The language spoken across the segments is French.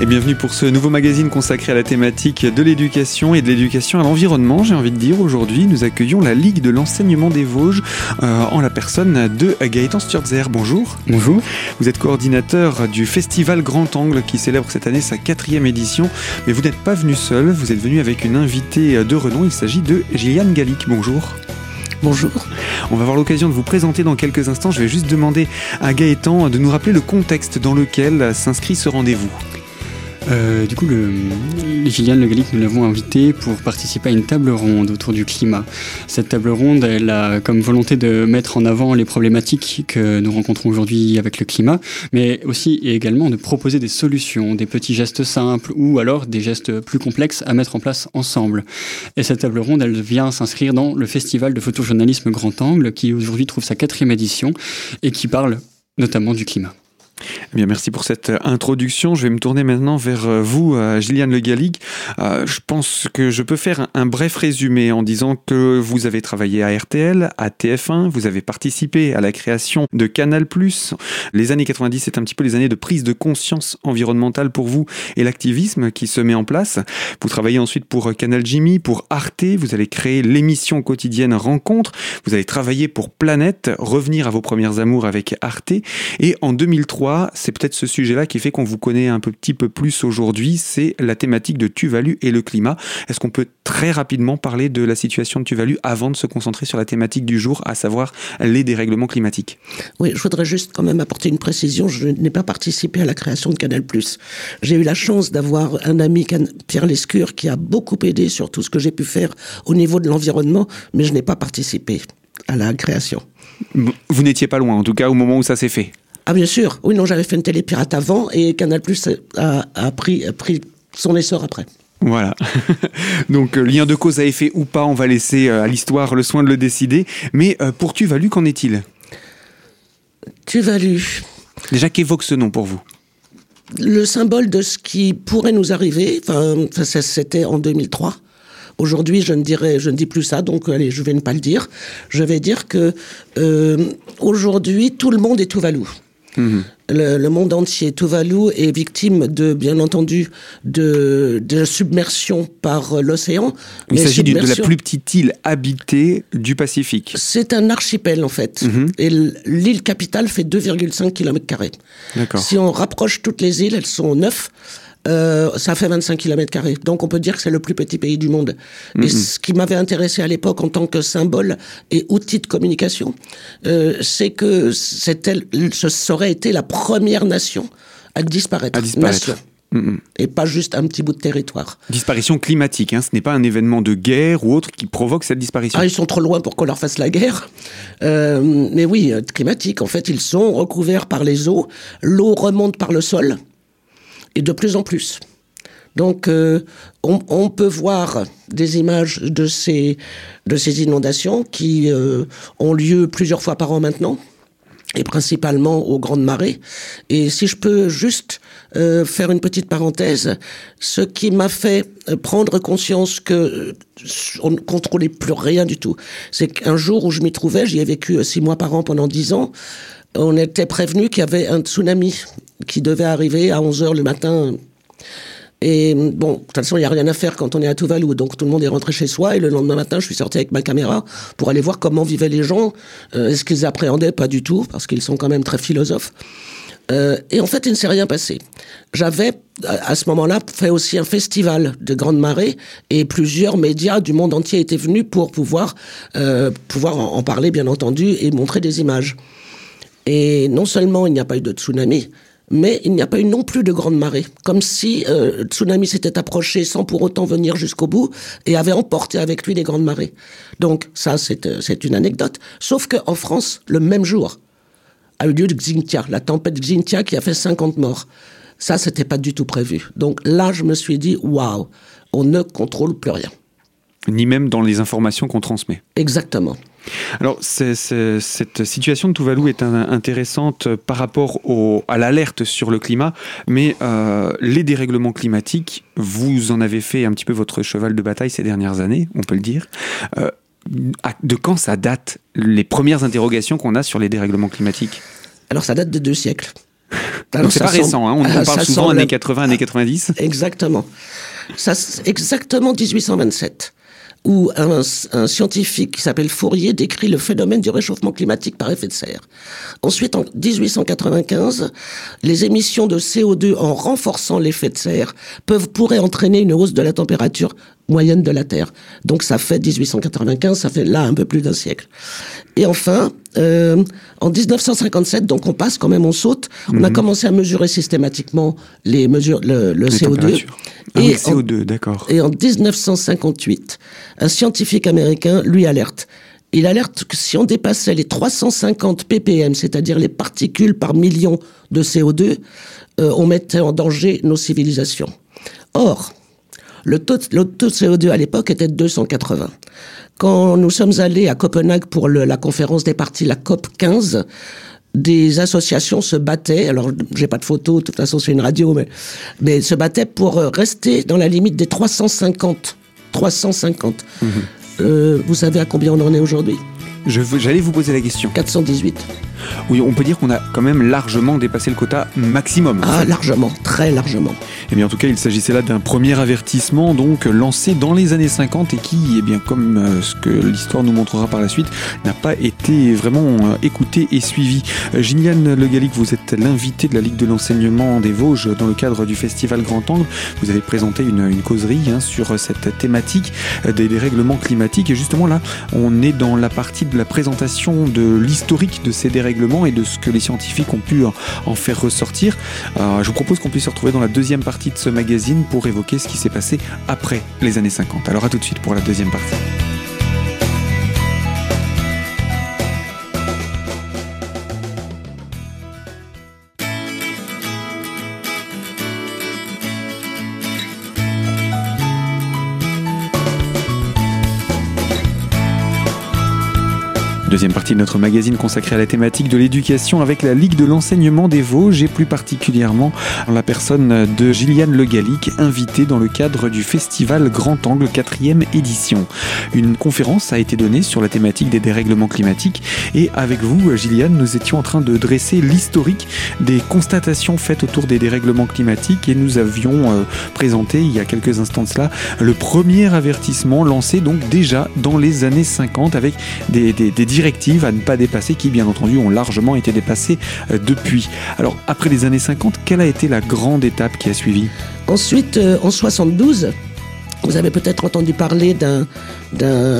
Et bienvenue pour ce nouveau magazine consacré à la thématique de l'éducation et de l'éducation à l'environnement. J'ai envie de dire aujourd'hui, nous accueillons la Ligue de l'enseignement des Vosges euh, en la personne de Gaëtan Sturzer. Bonjour. Bonjour. Vous êtes coordinateur du festival Grand Angle qui célèbre cette année sa quatrième édition. Mais vous n'êtes pas venu seul, vous êtes venu avec une invitée de renom. Il s'agit de Gilliane Gallic. Bonjour. Bonjour. On va avoir l'occasion de vous présenter dans quelques instants. Je vais juste demander à Gaëtan de nous rappeler le contexte dans lequel s'inscrit ce rendez-vous. Euh, du coup, le, Gilliane Le Gallic, nous l'avons invité pour participer à une table ronde autour du climat. Cette table ronde, elle a comme volonté de mettre en avant les problématiques que nous rencontrons aujourd'hui avec le climat, mais aussi et également de proposer des solutions, des petits gestes simples ou alors des gestes plus complexes à mettre en place ensemble. Et cette table ronde, elle vient s'inscrire dans le festival de photojournalisme Grand Angle qui aujourd'hui trouve sa quatrième édition et qui parle notamment du climat. Eh bien, merci pour cette introduction. Je vais me tourner maintenant vers euh, vous, euh, Gilliane Le Gallic. Euh, je pense que je peux faire un, bref résumé en disant que vous avez travaillé à RTL, à TF1, vous avez participé à la création de Canal+. Les années 90, c'est un petit peu les années de prise de conscience environnementale pour vous et l'activisme qui se met en place. Vous travaillez ensuite pour Canal Jimmy, pour Arte, vous allez créer l'émission quotidienne Rencontre, vous allez travailler pour Planète, revenir à vos premières amours avec Arte, et en 2003, c'est peut-être ce sujet-là qui fait qu'on vous connaît un petit peu plus aujourd'hui, c'est la thématique de Tuvalu et le climat. Est-ce qu'on peut très rapidement parler de la situation de Tuvalu avant de se concentrer sur la thématique du jour, à savoir les dérèglements climatiques? Oui, je voudrais juste quand même apporter une précision. Je n'ai pas participé à la création de Canal+. J'ai eu la chance d'avoir un ami, Pierre Lescure, qui a beaucoup aidé sur tout ce que j'ai pu faire au niveau de l'environnement, mais je n'ai pas participé à la création. Vous n'étiez pas loin, en tout cas, au moment où ça s'est fait ah bien sûr, oui, non, j'avais fait une télé pirate avant et Canal Plus a, pris, son essor après. Voilà. Donc, euh, lien de cause à effet ou pas, on va laisser euh, à l'histoire le soin de le décider. Mais euh, pour Tuvalu, qu'en est-il? Tuvalu. Déjà, qu'évoque ce nom pour vous? Le symbole de ce qui pourrait nous arriver, enfin, c'était en 2003. Aujourd'hui, je ne dirais, je ne dis plus ça, donc allez, je vais ne pas le dire. Je vais dire que aujourd'hui, tout le monde est Tuvalu. Le, monde entier, Tuvalu est victime de, bien entendu, de, de submersion par l'océan. Il s'agit de la plus petite île habitée du Pacifique. C'est un archipel en fait. Mhm. Et l'île capitale fait 2,5 km. Si on rapproche toutes les îles, elles sont 9. Euh, ça fait 25 km. Donc on peut dire que c'est le plus petit pays du monde. Et ce qui m'avait intéressé à l'époque en tant que symbole et outil de communication, euh, c'est que ce aurait été la première nation à disparaître. À disparaître. Et pas juste un petit bout de territoire. Disparition climatique, hein. ce n'est pas un événement de guerre ou autre qui provoque cette disparition. Ah, ils sont trop loin pour qu'on leur fasse la guerre. Euh, mais oui, climatique, en fait, ils sont recouverts par les eaux. L'eau remonte par le sol et de plus en plus. Donc, euh, on, peut voir des images de ces, inondations qui euh, ont lieu plusieurs fois par an maintenant, et principalement aux grandes marées. Et si je peux juste euh, faire une petite parenthèse, ce qui m'a fait prendre conscience que on ne contrôlait plus rien du tout, c'est qu'un jour où je m'y trouvais, j'y ai vécu six mois par an pendant dix ans, on était prévenu qu'il y avait un tsunami qui devait arriver à 11h le matin. Et bon, de toute façon, il n'y a rien à faire quand on est à Tuvalu. Donc tout le monde est rentré chez soi. Et le lendemain matin, je suis sorti avec ma caméra pour aller voir comment vivaient les gens. Euh, est-ce qu'ils appréhendaient? Pas du tout, parce qu'ils sont quand même très philosophes. Euh, et en fait, il ne s'est rien passé. J'avais, à ce moment-là, fait aussi un festival de grande marée et plusieurs médias du monde entier étaient venus pour pouvoir, euh, pouvoir en, parler, bien entendu, et montrer des images. Et non seulement il n'y a pas eu de tsunami, mais il n'y a pas eu non plus de grande marée. Comme si euh, le tsunami s'était approché sans pour autant venir jusqu'au bout et avait emporté avec lui les grandes marées. Donc ça, c'est euh, une anecdote. Sauf qu'en France, le même jour, a eu lieu de Xintia, la tempête Xintia qui a fait 50 morts. Ça, c'était pas du tout prévu. Donc là, je me suis dit, waouh, on ne contrôle plus rien. Ni même dans les informations qu'on transmet. Exactement. Alors, cette situation de Tuvalu est intéressante par rapport à l'alerte sur le climat, mais euh, les dérèglements climatiques, vous en avez fait un petit peu votre cheval de bataille ces dernières années, on peut le dire. Euh, de quand ça date les premières interrogations qu'on a sur les dérèglements climatiques? Alors, ça date de deux siècles. C'est pas récent, hein. on, on, parle souvent années 80, années 90. Exactement. Ça, exactement 1827 où un, un scientifique qui s'appelle Fourier décrit le phénomène du réchauffement climatique par effet de serre. Ensuite, en 1895, les émissions de CO2 en renforçant l'effet de serre peuvent pourraient entraîner une hausse de la température moyenne de la Terre. Donc ça fait 1895, ça fait là un peu plus d'un siècle. Et enfin, euh, en 1957, donc on passe quand même, on saute, on a mhm. commencé à mesurer systématiquement les mesures, le, le CO2. Ah et CO2, d'accord. Et en 1958, un scientifique américain lui alerte. Il alerte que si on dépassait les 350 ppm, c'est-à-dire les particules par million de CO2, euh, on mettait en danger nos civilisations. Or, le taux, le taux de CO2 à l'époque était de 280. Quand nous sommes allés à Copenhague pour le, la conférence des partis, la COP 15, des associations se battaient, alors j'ai pas de photos, de toute façon c'est une radio, mais, mais se battaient pour euh, rester dans la limite des 350. 350. Mhm. Euh, vous savez à combien on en est aujourd'hui? J'allais vous poser la question. 418. Oui, on peut dire qu'on a quand même largement dépassé le quota maximum. Ah, largement, très largement. Eh bien en tout cas, il s'agissait là d'un premier avertissement, donc lancé dans les années 50 et qui, eh bien comme euh, ce que l'histoire nous montrera par la suite, n'a pas été vraiment euh, écouté et suivi. Euh, Gilliane Le Gallic, vous êtes l'invité de la Ligue de l'enseignement des Vosges dans le cadre du festival Grand Angle. Vous avez présenté une, causerie hein, sur cette thématique des dérèglements climatiques. Et justement là, on est dans la partie de la présentation de l'historique de ces dérèglements et de ce que les scientifiques ont pu en faire ressortir. Euh, je vous propose qu'on puisse se retrouver dans la deuxième partie de ce magazine pour évoquer ce qui s'est passé après les années 50. Alors à tout de suite pour la deuxième partie. Deuxième partie de notre magazine consacrée à la thématique de l'éducation avec la Ligue de l'enseignement des Vosges et plus particulièrement la personne de Gilliane Le Gallic, invitée dans le cadre du festival Grand Angle 4e édition. Une conférence a été donnée sur la thématique des dérèglements climatiques et avec vous, Gilliane, nous étions en train de dresser l'historique des constatations faites autour des dérèglements climatiques et nous avions euh, présenté il y a quelques instants de cela le premier avertissement lancé donc déjà dans les années 50 avec des, des, des directives à ne pas dépasser, qui bien entendu ont largement été dépassées euh, depuis. Alors après les années 50, quelle a été la grande étape qui a suivi? Ensuite, euh, en 72, vous avez peut-être entendu parler d'un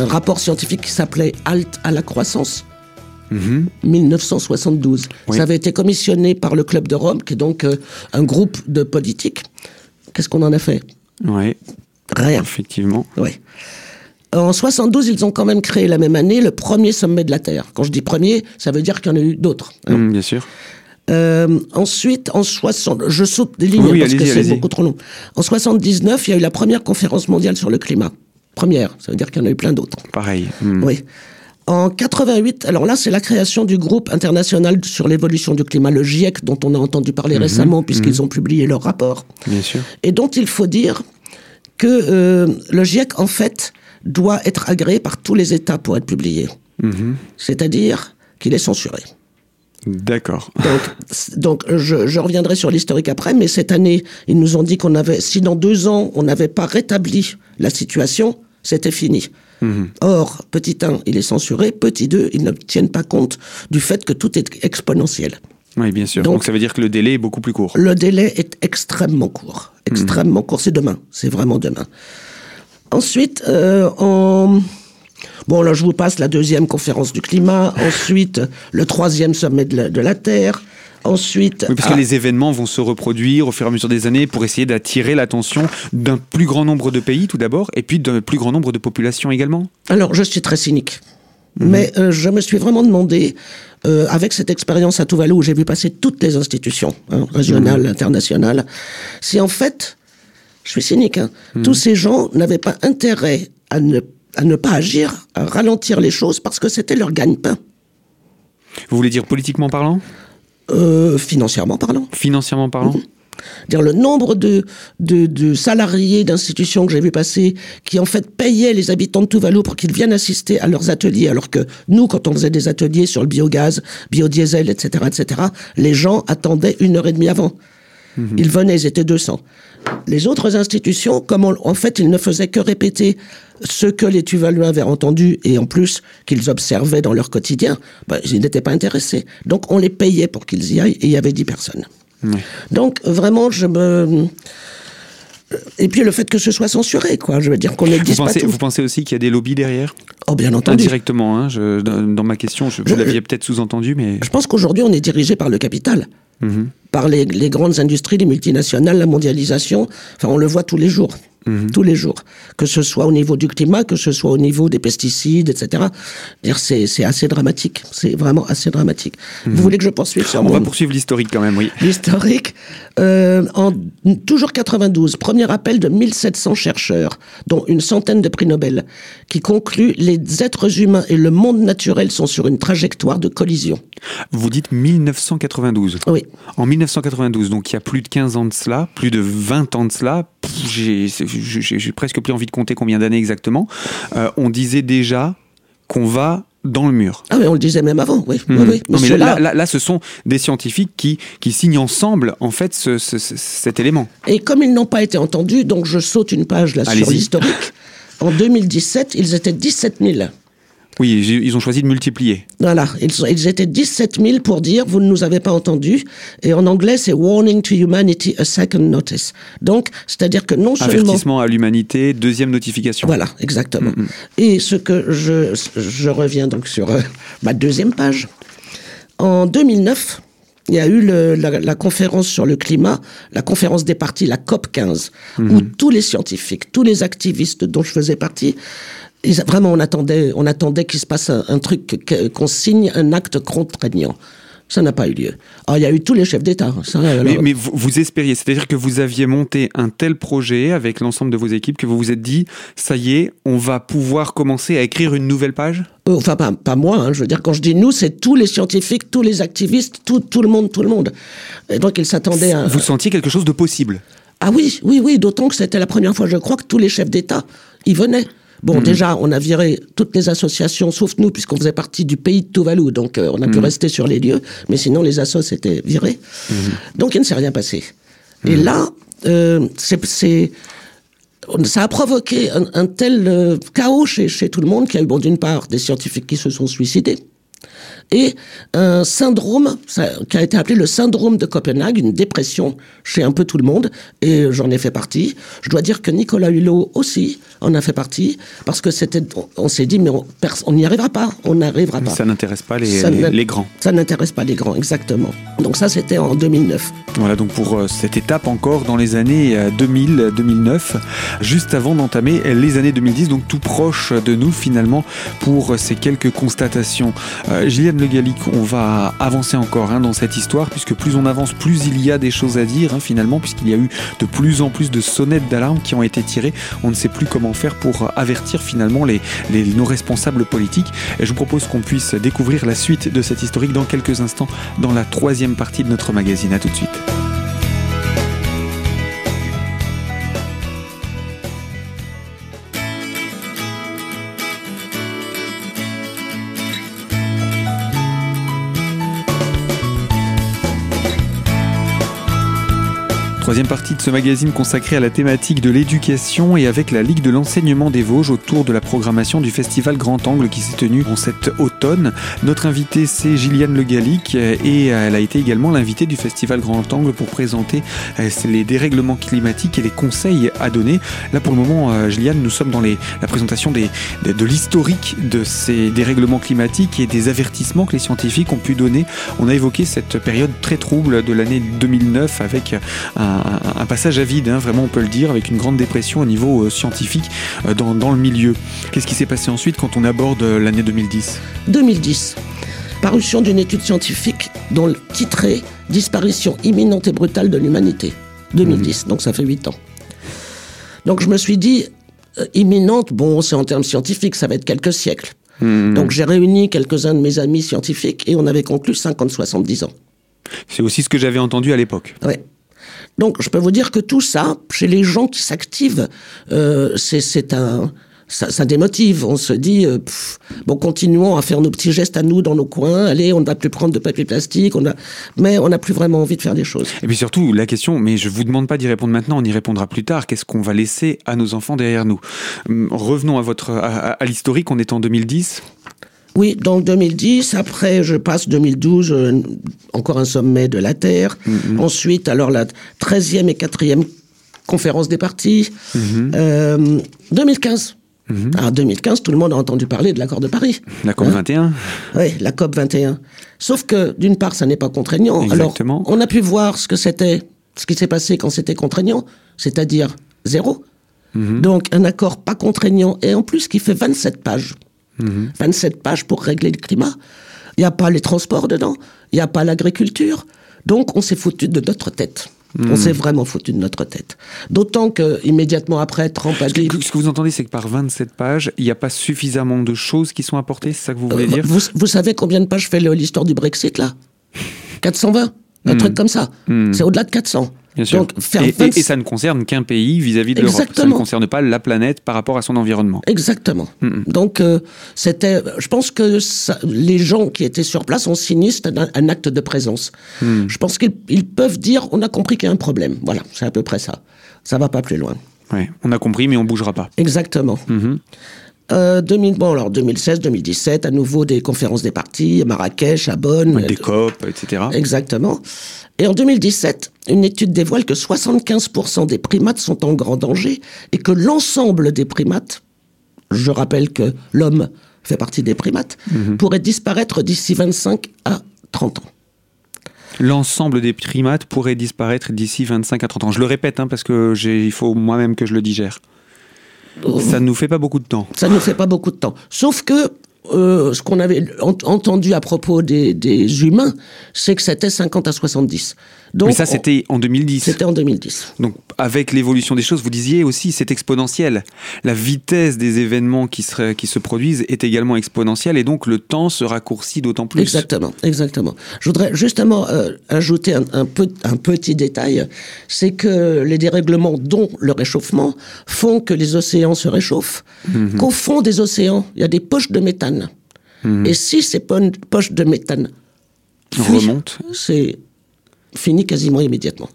rapport scientifique qui s'appelait Halt à la croissance. 1972. Mhm. Ça avait été commissionné par le Club de Rome, qui est donc euh, un groupe de politiques. Qu'est-ce qu'on en a fait? Oui. Rien. Effectivement. Oui. En 72, ils ont quand même créé la même année le premier sommet de la Terre. Quand je dis premier, ça veut dire qu'il y en a eu d'autres. Hein. Mm, bien sûr. Euh, ensuite, en 60, je saute des lignes parce que c'est beaucoup trop long. En 79, il y a eu la première conférence mondiale sur le climat. Première, ça veut dire qu'il y en a eu plein d'autres. Pareil. Mm. Oui. En 88, alors là, c'est la création du groupe international sur l'évolution du climat, le GIEC, dont on a entendu parler mm-hmm. récemment, puisqu'ils ont publié leur rapport. Bien sûr. Et dont il faut dire que euh, le GIEC, en fait, doit être agréé par tous les États pour être publié. Mhm. C'est-à-dire qu'il est censuré. D'accord. Donc, donc je, reviendrai sur l'historique après, mais cette année, ils nous ont dit qu'on avait, si dans deux ans, on n'avait pas rétabli la situation, c'était fini. Mhm. Or, petit 1, il est censuré, petit 2, ils ne tiennent pas compte du fait que tout est exponentiel. Oui, bien sûr. Donc, ça veut dire que le délai est beaucoup plus court. Le délai est extrêmement court. Extrêmement court. C'est demain. C'est vraiment demain. Ensuite, euh, Bon, là, je vous passe la deuxième conférence du climat. Ensuite, le troisième sommet de la, Terre. Ensuite. Oui, parce que ah. les événements vont se reproduire au fur et à mesure des années pour essayer d'attirer l'attention d'un plus grand nombre de pays, tout d'abord, et puis d'un plus grand nombre de populations également. Alors, je suis très cynique. Mhm. Mais euh, je me suis vraiment demandé, euh, avec cette expérience à Tuvalu où j'ai vu passer toutes les institutions, hein, régionales, mhm. internationales, si en fait je suis cynique, hein. hmm. tous ces gens n'avaient pas intérêt à ne, à ne pas agir, à ralentir les choses parce que c'était leur gagne-pain. Vous voulez dire politiquement parlant? Euh, Financièrement parlant. Financièrement parlant? Dire le nombre de, de, de salariés d'institutions que j'ai vu passer qui en fait payaient les habitants de Tuvalu pour qu'ils viennent assister à leurs ateliers, alors que nous, quand on faisait des ateliers sur le biogaz, biodiesel, etc., etc., les gens attendaient une heure et demie avant. Mhm. Ils venaient, ils étaient 200. Les autres institutions, comme en fait, ils ne faisaient que répéter ce que les Tuvaluens avaient entendu et en plus qu'ils observaient dans leur quotidien, ben, ils n'étaient pas intéressés. Donc on les payait pour qu'ils y aillent et il y avait 10 personnes. Donc vraiment, je me... Et puis le fait que ce soit censuré, quoi. Je veux dire qu'on ne vous pensez, Vous pensez aussi qu'il y a des lobbies derrière? Oh, bien entendu. Indirectement, hein, dans, ma question, je, vous l'aviez peut-être sous-entendu, mais... Je pense qu'aujourd'hui, on est dirigé par le capital. Par les, les, grandes industries, les multinationales, la mondialisation. Enfin, on le voit tous les jours. Mhm. tous les jours, que ce soit au niveau du climat, que ce soit au niveau des pesticides, etc. C'est assez dramatique, c'est vraiment assez dramatique. Vous mhm. voulez que je poursuive sur On va poursuivre l'historique quand même, oui. L'historique, euh, en toujours 92, premier appel de 1700 chercheurs, dont une centaine de prix Nobel, qui conclut les êtres humains et le monde naturel sont sur une trajectoire de collision. Vous dites 1992 Oui. En 1992, donc il y a plus de 15 ans de cela, plus de 20 ans de cela, j'ai j'ai presque plus envie de compter combien d'années exactement, euh, on disait déjà qu'on va dans le mur. Ah oui, on le disait même avant, oui. Hmm. non, mais là, là, ce sont des scientifiques qui, qui signent ensemble, en fait, cet élément. Et comme ils n'ont pas été entendus, donc je saute une page là sur l'historique. En 2017, ils étaient 17 000. Oui, ils ont choisi de multiplier. Voilà, ils, étaient 17 000 pour dire vous ne nous avez pas entendus. Et en anglais, c'est warning to humanity, a second notice. Donc, c'est-à-dire que non seulement. Avertissement à l'humanité, deuxième notification. Voilà, exactement. Mm, mm. Et ce que je, je reviens donc sur euh, ma deuxième page. En 2009, il y a eu la, conférence sur le climat, la conférence des partis, la COP 15, où mm-hmm. tous les scientifiques, tous les activistes dont je faisais partie vraiment, on attendait, on attendait qu'il se passe un, truc, qu'on signe un acte contraignant. Ça n'a pas eu lieu. Alors, il y a eu tous les chefs d'État. Mais, vous, espériez, c'est-à-dire que vous aviez monté un tel projet avec l'ensemble de vos équipes que vous vous êtes dit, ça y est, on va pouvoir commencer à écrire une nouvelle page? Euh, Enfin, pas, moi. Hein. je veux dire, quand je dis nous, c'est tous les scientifiques, tous les activistes, tout, tout le monde, tout le monde. Et donc, ils s'attendaient à... Vous sentiez quelque chose de possible? Ah oui, oui, oui. D'autant que c'était la première fois, je crois, que tous les chefs d'État y venaient. Bon, mhm. déjà, on a viré toutes les associations, sauf nous, puisqu'on faisait partie du pays de Tuvalu, donc euh, on a pu mhm. rester sur les lieux, mais sinon les assos étaient virés. Mhm. Donc il ne s'est rien passé. Et là, euh, c'est ça a provoqué un, tel euh, chaos chez, chez, tout le monde qu'il y a eu, bon, d'une part, des scientifiques qui se sont suicidés, et un syndrome qui a été appelé le syndrome de Copenhague, une dépression chez un peu tout le monde, et j'en ai fait partie. Je dois dire que Nicolas Hulot aussi en a fait partie, parce que c'était, on, s'est dit, mais on n'y arrivera pas, on n'arrivera pas. Ça n'intéresse pas les, les, grands. Ça n'intéresse pas les grands, exactement. Donc ça, c'était en 2009. Voilà, donc pour euh, cette étape encore dans les années 2000-2009, euh, juste avant d'entamer les années 2010, donc tout proche de nous finalement pour ces quelques constatations. Euh, le Gallic, on va avancer encore hein, dans cette histoire, puisque plus on avance, plus il y a des choses à dire hein, finalement, puisqu'il y a eu de plus en plus de sonnettes d'alarme qui ont été tirées. On ne sait plus comment faire pour avertir finalement nos responsables politiques. Et je vous propose qu'on puisse découvrir la suite de cette historique dans quelques instants dans la troisième partie de notre magazine. A tout de suite. Troisième partie de ce magazine consacré à la thématique de l'éducation et avec la Ligue de l'enseignement des Vosges autour de la programmation du festival Grand Angle qui s'est tenu en cet automne. Notre invitée c'est Gilliane Le Gallic et elle a été également l'invitée du festival Grand Angle pour présenter euh, les dérèglements climatiques et les conseils à donner. Là pour le moment, euh, Gilliane, nous sommes dans la présentation de, l'historique de ces dérèglements climatiques et des avertissements que les scientifiques ont pu donner. On a évoqué cette période très trouble de l'année 2009 avec un un, passage à vide, hein, vraiment on peut le dire, avec une grande dépression au niveau euh, scientifique euh, dans, dans, le milieu. Qu'est-ce qui s'est passé ensuite quand on aborde euh, l'année 2010 2010. Parution d'une étude scientifique dont le titre est Disparition imminente et brutale de l'humanité. 2010, mhm. donc ça fait 8 ans. Donc je me suis dit, imminente, bon, c'est en termes scientifiques, ça va être quelques siècles. Mhm. Donc j'ai réuni quelques-uns de mes amis scientifiques et on avait conclu 50-70 ans. C'est aussi ce que j'avais entendu à l'époque. Oui. Donc, je peux vous dire que tout ça, chez les gens qui s'activent, euh, c'est un, ça, démotive. On se dit, euh, bon, continuons à faire nos petits gestes à nous dans nos coins. Allez, on ne va plus prendre de papier plastique. On a, mais on n'a plus vraiment envie de faire des choses. Et puis surtout, la question, mais je vous demande pas d'y répondre maintenant, on y répondra plus tard. Qu'est-ce qu'on va laisser à nos enfants derrière nous? Hum, Revenons à votre, à, à l'historique. On est en 2010. Oui, donc 2010, après je passe 2012, euh, encore un sommet de la Terre. Mm -hmm. Ensuite, alors la 13e et 4e conférence des partis. Mm -hmm. euh, 2015. Mm -hmm. Alors 2015, tout le monde a entendu parler de l'accord de Paris. La COP 21 hein Oui, la COP 21. Sauf que, d'une part, ça n'est pas contraignant. Exactement. Alors, on a pu voir ce que c'était, ce qui s'est passé quand c'était contraignant, c'est-à-dire zéro. Donc, un accord pas contraignant et en plus qui fait 27 pages. Mmh. 27 pages pour régler le climat. Il n'y a pas les transports dedans, il n'y a pas l'agriculture. Donc on s'est foutu de notre tête. Mmh. On s'est vraiment foutu de notre tête. D'autant que immédiatement après, Trump a dit. Ce que vous entendez, c'est que par 27 pages, il n'y a pas suffisamment de choses qui sont apportées, c'est ça que vous voulez euh, dire vous, vous, savez combien de pages fait l'histoire du Brexit là? 420 un mmh. truc comme ça. C'est au-delà de 400. Bien sûr. Donc, faire et, 20... et, et, ça ne concerne qu'un pays vis-à-vis -vis de l'Europe. Ça ne concerne pas la planète par rapport à son environnement. Exactement. Mm. Donc, euh, c'était. Je pense que ça, les gens qui étaient sur place ont signé un, un acte de présence. Mm. Je pense qu'ils peuvent dire on a compris qu'il y a un problème. Voilà, c'est à peu près ça. Ça va pas plus loin. Ouais, on a compris, mais on bougera pas. Exactement. Mm -hmm. Euh, 2000, bon, alors 2016, 2017, à nouveau des conférences des partis, à Marrakech, à Bonn. Des COP, etc. Exactement. Et en 2017, une étude dévoile que 75% des primates sont en grand danger et que l'ensemble des primates, je rappelle que l'homme fait partie des primates, -hmm. pourrait disparaître d'ici 25 à 30 ans. L'ensemble des primates pourrait disparaître d'ici 25 à 30 ans. Je le répète, hein, parce que il faut moi-même que je le digère. Ça ne nous fait pas beaucoup de temps. Ça ne nous fait pas beaucoup de temps. Sauf que euh, ce qu'on avait ent entendu à propos des, des humains, c'est que c'était 50 à 70. Donc, Mais ça, c'était en 2010. C'était en 2010. Donc, avec l'évolution des choses, vous disiez aussi, c'est exponentiel. La vitesse des événements qui, se produisent est également exponentielle et donc le temps se raccourcit d'autant plus. Exactement, exactement. Je voudrais justement euh, ajouter un, un, peu, un petit détail, c'est que les dérèglements, dont le réchauffement, font que les océans se réchauffent, -hmm. qu'au fond des océans, il y a des poches de méthane. -hmm. Et si ces poches de méthane remontent, c'est fini quasiment immédiatement.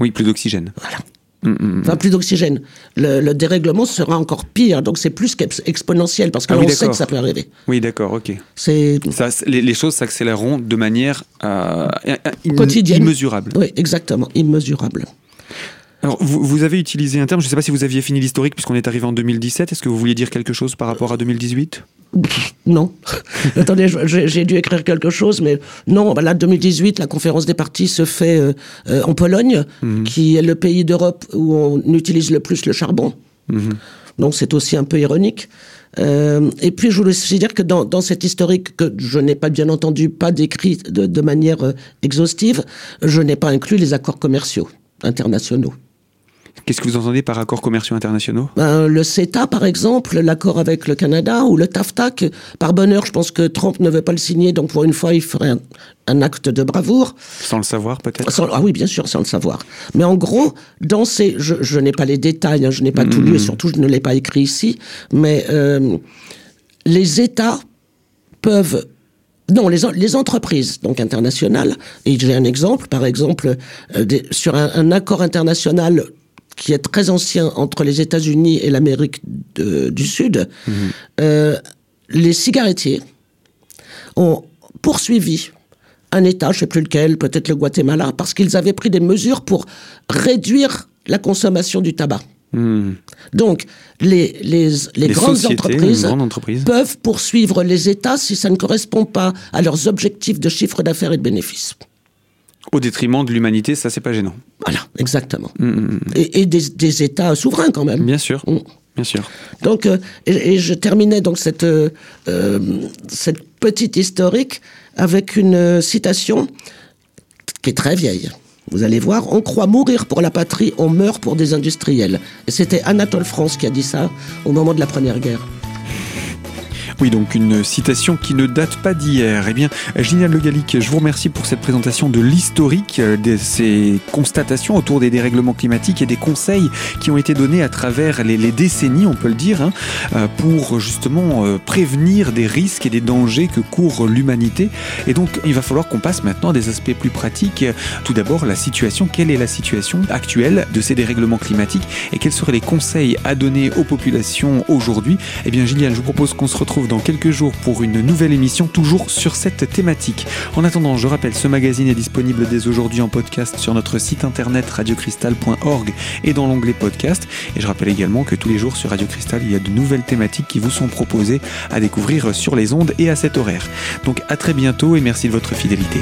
Oui, plus d'oxygène. Voilà. Mmh, enfin, plus d'oxygène. Le, le, dérèglement sera encore pire, donc c'est plus qu'exponentiel, parce qu'on ah oui, sait que ça peut arriver. Oui, d'accord, ok. C'est... Les, les, choses s'accéléreront de manière euh, quotidienne. immesurable. Oui, exactement, immesurable. Alors, vous, vous, avez utilisé un terme, je ne sais pas si vous aviez fini l'historique puisqu'on est arrivé en 2017. Est-ce que vous vouliez dire quelque chose par rapport à 2018 non. Attendez, j'ai dû écrire quelque chose, mais non. Bah là, 2018, la conférence des partis se fait euh, euh, en Pologne, -hmm. qui est le pays d'Europe où on utilise le plus le charbon. -hmm. Donc c'est aussi un peu ironique. Euh, et puis je voulais aussi dire que dans, dans cet historique que je n'ai pas bien entendu, pas décrit de, de manière exhaustive, je n'ai pas inclus les accords commerciaux internationaux. Qu'est-ce que vous entendez par accords commerciaux internationaux? Ben, Le CETA, par exemple, l'accord avec le Canada, ou le TAFTA, que, par bonheur, je pense que Trump ne veut pas le signer, donc pour une fois, il ferait un, un acte de bravoure. Sans le savoir, peut-être? Ah oui, bien sûr, sans le savoir. Mais en gros, dans ces... Je, je n'ai pas les détails, hein, je n'ai pas mmh. tout lu, et surtout, je ne l'ai pas écrit ici, mais euh, les États peuvent non, les, les, entreprises donc internationales, et j'ai un exemple, par exemple, euh, des, sur un, un, accord international qui est très ancien entre les États-Unis et l'Amérique du Sud, mmh. euh, les cigarettiers ont poursuivi un État, je ne sais plus lequel, peut-être le Guatemala, parce qu'ils avaient pris des mesures pour réduire la consommation du tabac. Mmh. Donc, les, les, les, les grandes, entreprises grandes entreprises peuvent poursuivre les États si ça ne correspond pas à leurs objectifs de chiffre d'affaires et de bénéfices. Au détriment de l'humanité, ça, c'est pas gênant. Voilà, exactement. Mmh. Et, et des, des, États souverains, quand même. Bien sûr. Mmh. Bien sûr. Donc, euh, et, et, je terminais donc cette, euh, cette petite historique avec une citation qui est très vieille. Vous allez voir, on croit mourir pour la patrie, on meurt pour des industriels. C'était Anatole France qui a dit ça au moment de la Première Guerre. Oui, donc une citation qui ne date pas d'hier. Eh bien, Gillian Le Gallic, je vous remercie pour cette présentation de l'historique de ces constatations autour des dérèglements climatiques et des conseils qui ont été donnés à travers les, décennies, on peut le dire, hein, euh, pour justement euh, prévenir des risques et des dangers que court l'humanité. Et donc, il va falloir qu'on passe maintenant à des aspects plus pratiques. Tout d'abord, la situation. Quelle est la situation actuelle de ces dérèglements climatiques et quels seraient les conseils à donner aux populations aujourd'hui? Eh bien, Gillian, je vous propose qu'on se dans quelques jours pour une nouvelle émission, toujours sur cette thématique. En attendant, je rappelle, ce magazine est disponible dès aujourd'hui en podcast sur notre site internet radiocristal.org et dans l'onglet podcast. Et je rappelle également que tous les jours sur Radio Cristal, il y a de nouvelles thématiques qui vous sont proposées à découvrir sur les ondes et à cet horaire. Donc à très bientôt et merci de votre fidélité.